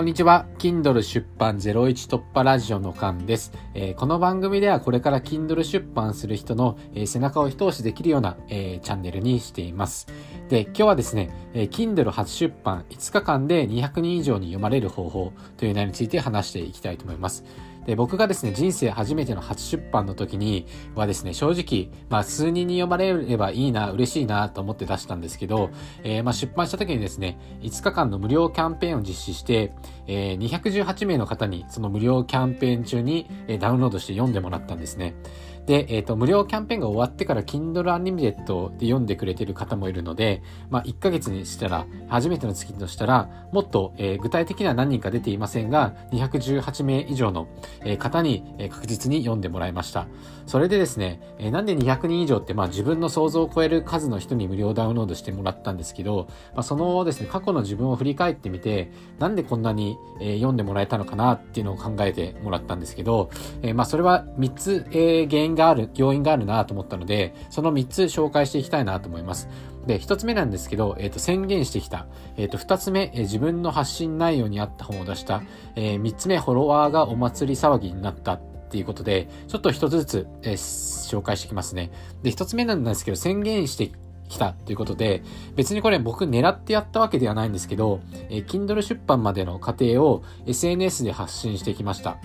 こんにちは。Kindle 出版01突破ラジオのカンです、えー、この番組ではこれから Kindle 出版する人の、えー、背中を一押しできるような、えー、チャンネルにしています。で、今日はですね、え Kindle 初出版5日間で200人以上に読まれる方法という内容について話していきたいと思います。で、僕がですね、人生初めての初出版の時にはですね、正直、まあ、数人に読まれればいいな、嬉しいなと思って出したんですけど、えー、まあ、出版した時にですね、5日間の無料キャンペーンを実施して、えー、218名の方にその無料キャンペーン中に、えダウンロードして読んでもらったんですね。で、えっ、ー、と、無料キャンペーンが終わってから Kindle Unlimited で読んでくれてる方もいるので、まあ、1ヶ月にしたら、初めての月としたら、もっと、えー、具体的には何人か出ていませんが、218名以上の、えー、方に、えー、確実に読んでもらいました。それでですね、えー、なんで200人以上って、まあ、自分の想像を超える数の人に無料ダウンロードしてもらったんですけど、まあ、そのですね、過去の自分を振り返ってみて、なんでこんなに、えー、読んでもらえたのかなっていうのを考えてもらったんですけど、えー、まあ、それは3つ、えー、原因がある、要因があるなと思ったので、その3つ紹介していきたいなと思います。で、1つ目なんですけど、えっ、ー、と、宣言してきた。えっ、ー、と、2つ目、えー、自分の発信内容に合った本を出した。えー、3つ目、フォロワーがお祭り騒ぎになった。っていうことで、ちょっと一つずつ、えー、紹介してきますね。で、一つ目なんですけど、宣言して来たということで、別にこれ僕狙ってやったわけではないんですけど、えー、Kindle 出版までの過程を SNS で発信してきました。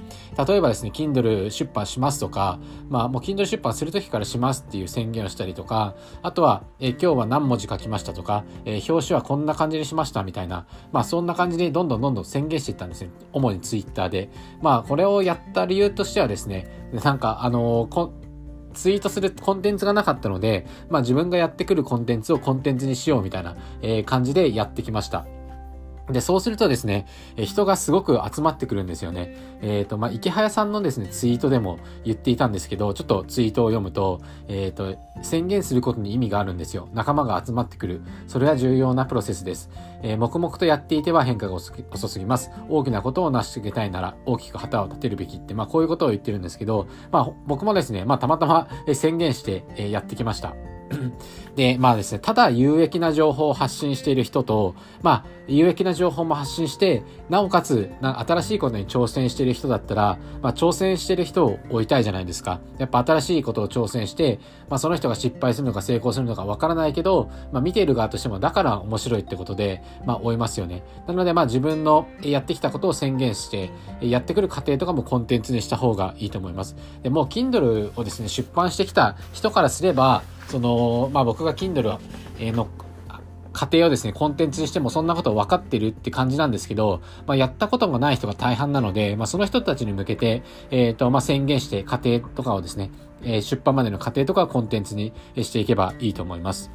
例えばですね、Kindle 出版しますとか、まあもう Kindle 出版するときからしますっていう宣言をしたりとか、あとは、えー、今日は何文字書きましたとか、えー、表紙はこんな感じにしましたみたいな、まあそんな感じでどんどんどんどん宣言していったんですね。主に Twitter で。まあこれをやった理由としてはですね、なんかあのーツイートするコンテンツがなかったので、まあ自分がやってくるコンテンツをコンテンツにしようみたいな、え感じでやってきました。で、そうするとですね、え人がすごく集まってくるんですよね。えっ、ー、と、まあ、池早さんのですね、ツイートでも言っていたんですけど、ちょっとツイートを読むと、えっ、ー、と、宣言することに意味があるんですよ。仲間が集まってくる。それは重要なプロセスです。えー、黙々とやっていては変化が遅すぎます。大きなことを成し遂げたいなら、大きく旗を立てるべきって、まあ、こういうことを言ってるんですけど、まあ、僕もですね、まあ、たまたま宣言して、やってきました。で、まあですね、ただ有益な情報を発信している人と、まあ、有益な情報も発信して、なおかつ、新しいことに挑戦している人だったら、まあ、挑戦している人を追いたいじゃないですか。やっぱ新しいことを挑戦して、まあ、その人が失敗するのか成功するのかわからないけど、まあ、見ている側としても、だから面白いってことで、まあ、追いますよね。なので、まあ、自分のやってきたことを宣言して、やってくる過程とかもコンテンツにした方がいいと思います。で、もう、Kindle をですね、出版してきた人からすれば、その、まあ、僕が Kindle の家庭をですね、コンテンツにしてもそんなこと分かってるって感じなんですけど、まあ、やったこともない人が大半なので、まあ、その人たちに向けて、えっ、ー、と、まあ、宣言して家庭とかをですね、えー、出版までの過程とかコンテンツにしていけばいいと思います。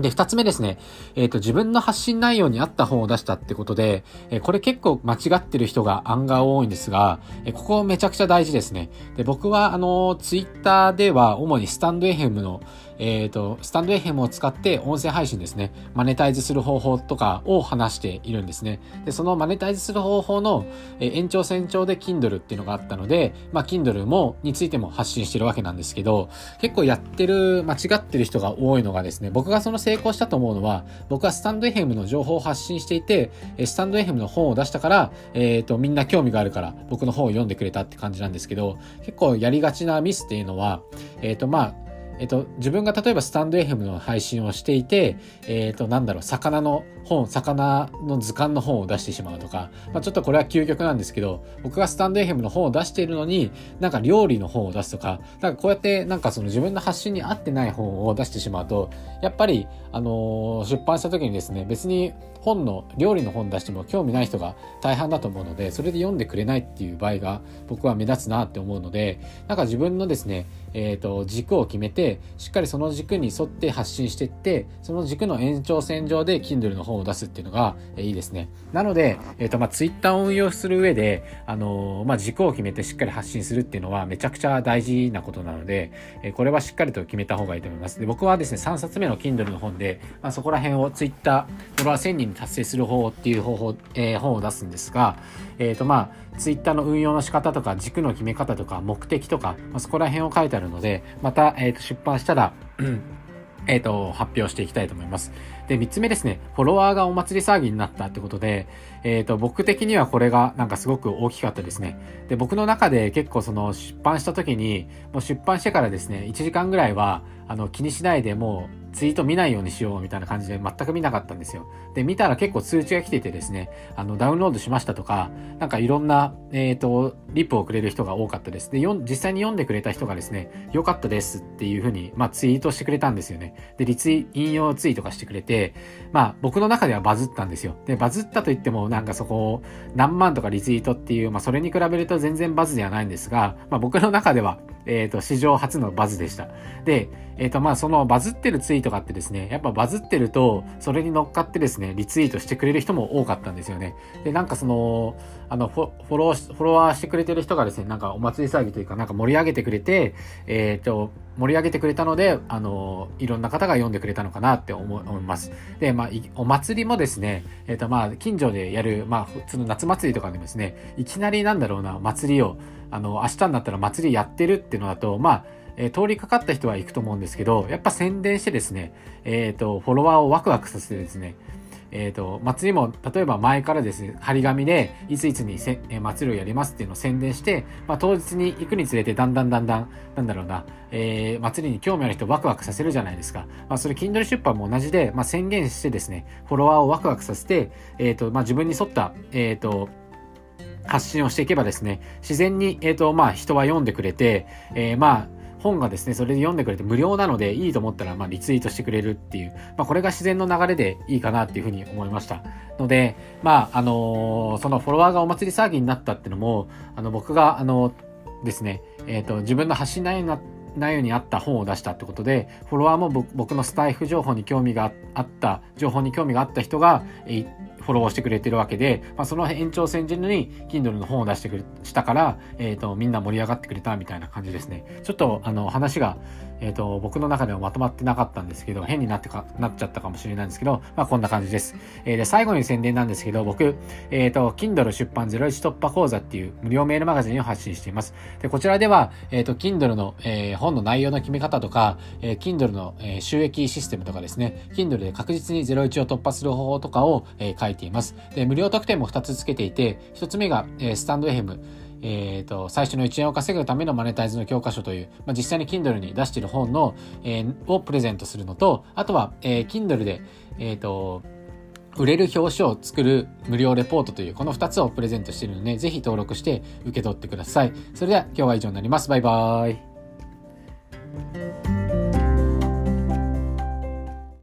で、二つ目ですね。えっ、ー、と、自分の発信内容に合った本を出したってことで、えー、これ結構間違ってる人が案が多いんですが、えー、ここめちゃくちゃ大事ですね。で、僕は、あの、ツイッターでは主にスタンド FM の、えっ、ー、と、スタンド FM を使って音声配信ですね、マネタイズする方法とかを話しているんですね。で、そのマネタイズする方法の、え、延長線上で Kindle っていうのがあったので、まあ、Kindle も、についても発信してるわけなんですけど、結構やってる、間違ってる人が多いのがですね、僕がその成功したと思うのは、僕はスタンド FM の情報を発信していて、スタンド FM の本を出したから、えっ、ー、と、みんな興味があるから、僕の本を読んでくれたって感じなんですけど、結構やりがちなミスっていうのは、えっ、と、まあ、えっと、自分が例えばスタンド FM の配信をしていて、えっと、なんだろう、魚の本、魚の図鑑の本を出してしまうとか、まあ、ちょっとこれは究極なんですけど、僕がスタンド FM の本を出しているのに、なんか料理の本を出すとか、なんかこうやってなんかその自分の発信に合ってない本を出してしまうと、やっぱり、あの、出版した時にですね、別に本の、料理の本出しても興味ない人が大半だと思うので、それで読んでくれないっていう場合が僕は目立つなって思うので、なんか自分のですね、え、ー、と、軸を決めて、しっかりその軸に沿って発信していって、その軸の延長線上で Kindle の本を出すっていうのが、えー、いいですね。なので、えっ、ー、と、まあ、Twitter を運用する上で、あのまあ、軸を決めてしっかり発信するっていうのはめちゃくちゃ大事なことなので、えこれはしっかりと決めた方がいいと思います。で、僕はですね、3冊目の Kindle の本で、まあ、そこら辺を Twitter、フォロワー1000人に達成する方法っていう方法、え本を出すんですが、えっ、と、まあ、Twitter の運用の仕方とか、軸の決め方とか、目的とか、まあ、そこら辺を書いてあるので、また、えっ、ー、と、出版したら、えっ、と、発表していきたいと思います。で、三つ目ですね、フォロワーがお祭り騒ぎになったってことで、えっ、と、僕的にはこれがなんかすごく大きかったですね。で、僕の中で結構その出版した時に、もう出版してからですね、1時間ぐらいは、あの、気にしないでもう、ツイート見ないようにしようみたいな感じで全く見なかったんですよ。で、見たら結構通知が来ててですね、あの、ダウンロードしましたとか、なんかいろんな、えっ、ー、と、リップをくれる人が多かったです。で、実際に読んでくれた人がですね、良かったですっていうふうに、まあ、ツイートしてくれたんですよね。で、リツイ、引用ツイートがしてくれて、まあ、僕の中ではバズったんですよ。で、バズったと言っても、なんかそこ、何万とかリツイートっていう、まあ、それに比べると全然バズではないんですが、まあ、僕の中では、えっ、ー、と、史上初のバズでした。で、えっ、ー、と、まあ、そのバズってるツイートがあってですね、やっぱバズってると、それに乗っかってですね、リツイートしてくれる人も多かったんですよね。で、なんかその、あの、フォロー、フォロワーしてくれてる人がですね、なんかお祭り騒ぎというか、なんか盛り上げてくれて、えっ、ー、と、盛り上げてくれたので、あの、いろんな方が読んでくれたのかなって思います。で、まあ、お祭りもですね、えっ、と、まあ、近所でやる、まあ、普通の夏祭りとかでもですね、いきなりなんだろうな、祭りを、あの、明日になったら祭りやってるっていうのだと、まあ、えー、通りかかった人は行くと思うんですけど、やっぱ宣伝してですね、えっ、ー、と、フォロワーをワクワクさせてですね、えっ、ー、と、祭りも、例えば前からですね、張り紙で、いついつにせ、え、祭りをやりますっていうのを宣伝して、まあ、当日に行くにつれて、だんだんだんだん、なんだろうな、えー、祭りに興味ある人をワクワクさせるじゃないですか。まあ、それ、Kindle 出版も同じで、まあ、宣言してですね、フォロワーをワクワクさせて、えっ、ー、と、まあ、自分に沿った、えっ、と、発信をしていけばですね、自然に、えっ、と、まあ、人は読んでくれて、えまあ、本がですね、それで読んでくれて無料なのでいいと思ったら、まあ、リツイートしてくれるっていう、まあ、これが自然の流れでいいかなっていうふうに思いました。ので、まあ、あのー、そのフォロワーがお祭り騒ぎになったっていうのも、あの、僕が、あの、ですね、えっ、ー、と、自分の発信内容にな内容に合った本を出したってことで、フォロワーも僕のスタイフ情報に興味があった、情報に興味があった人が、えフォローしてくれてるわけで、まあ、その延長線上に Kindle の本を出してくれ、したから、えっ、ー、と、みんな盛り上がってくれたみたいな感じですね。ちょっと、あの、話が、えっ、ー、と、僕の中ではまとまってなかったんですけど、変になってか、なっちゃったかもしれないんですけど、まあこんな感じです。えー、で、最後に宣伝なんですけど、僕、えっ、ー、と、Kindle 出版01突破講座っていう無料メールマガジンを発信しています。で、こちらでは、えっ、と、Kindle の、え、本の内容の決め方とか、え、Kindle の、え、収益システムとかですね、Kindle で確実に01を突破する方法とかを、え、書いています。で、無料特典も2つ付けていて、1つ目が、え、スタンド FM、え、ー、と、最初の1円を稼ぐためのマネタイズの教科書という、まあ、実際に Kindle に出している本の、えー、をプレゼントするのと、あとは、えー、Kindle で、えっ、ー、と、売れる表紙を作る無料レポートという、この2つをプレゼントしているので、ぜひ登録して受け取ってください。それでは今日は以上になります。バイバーイ。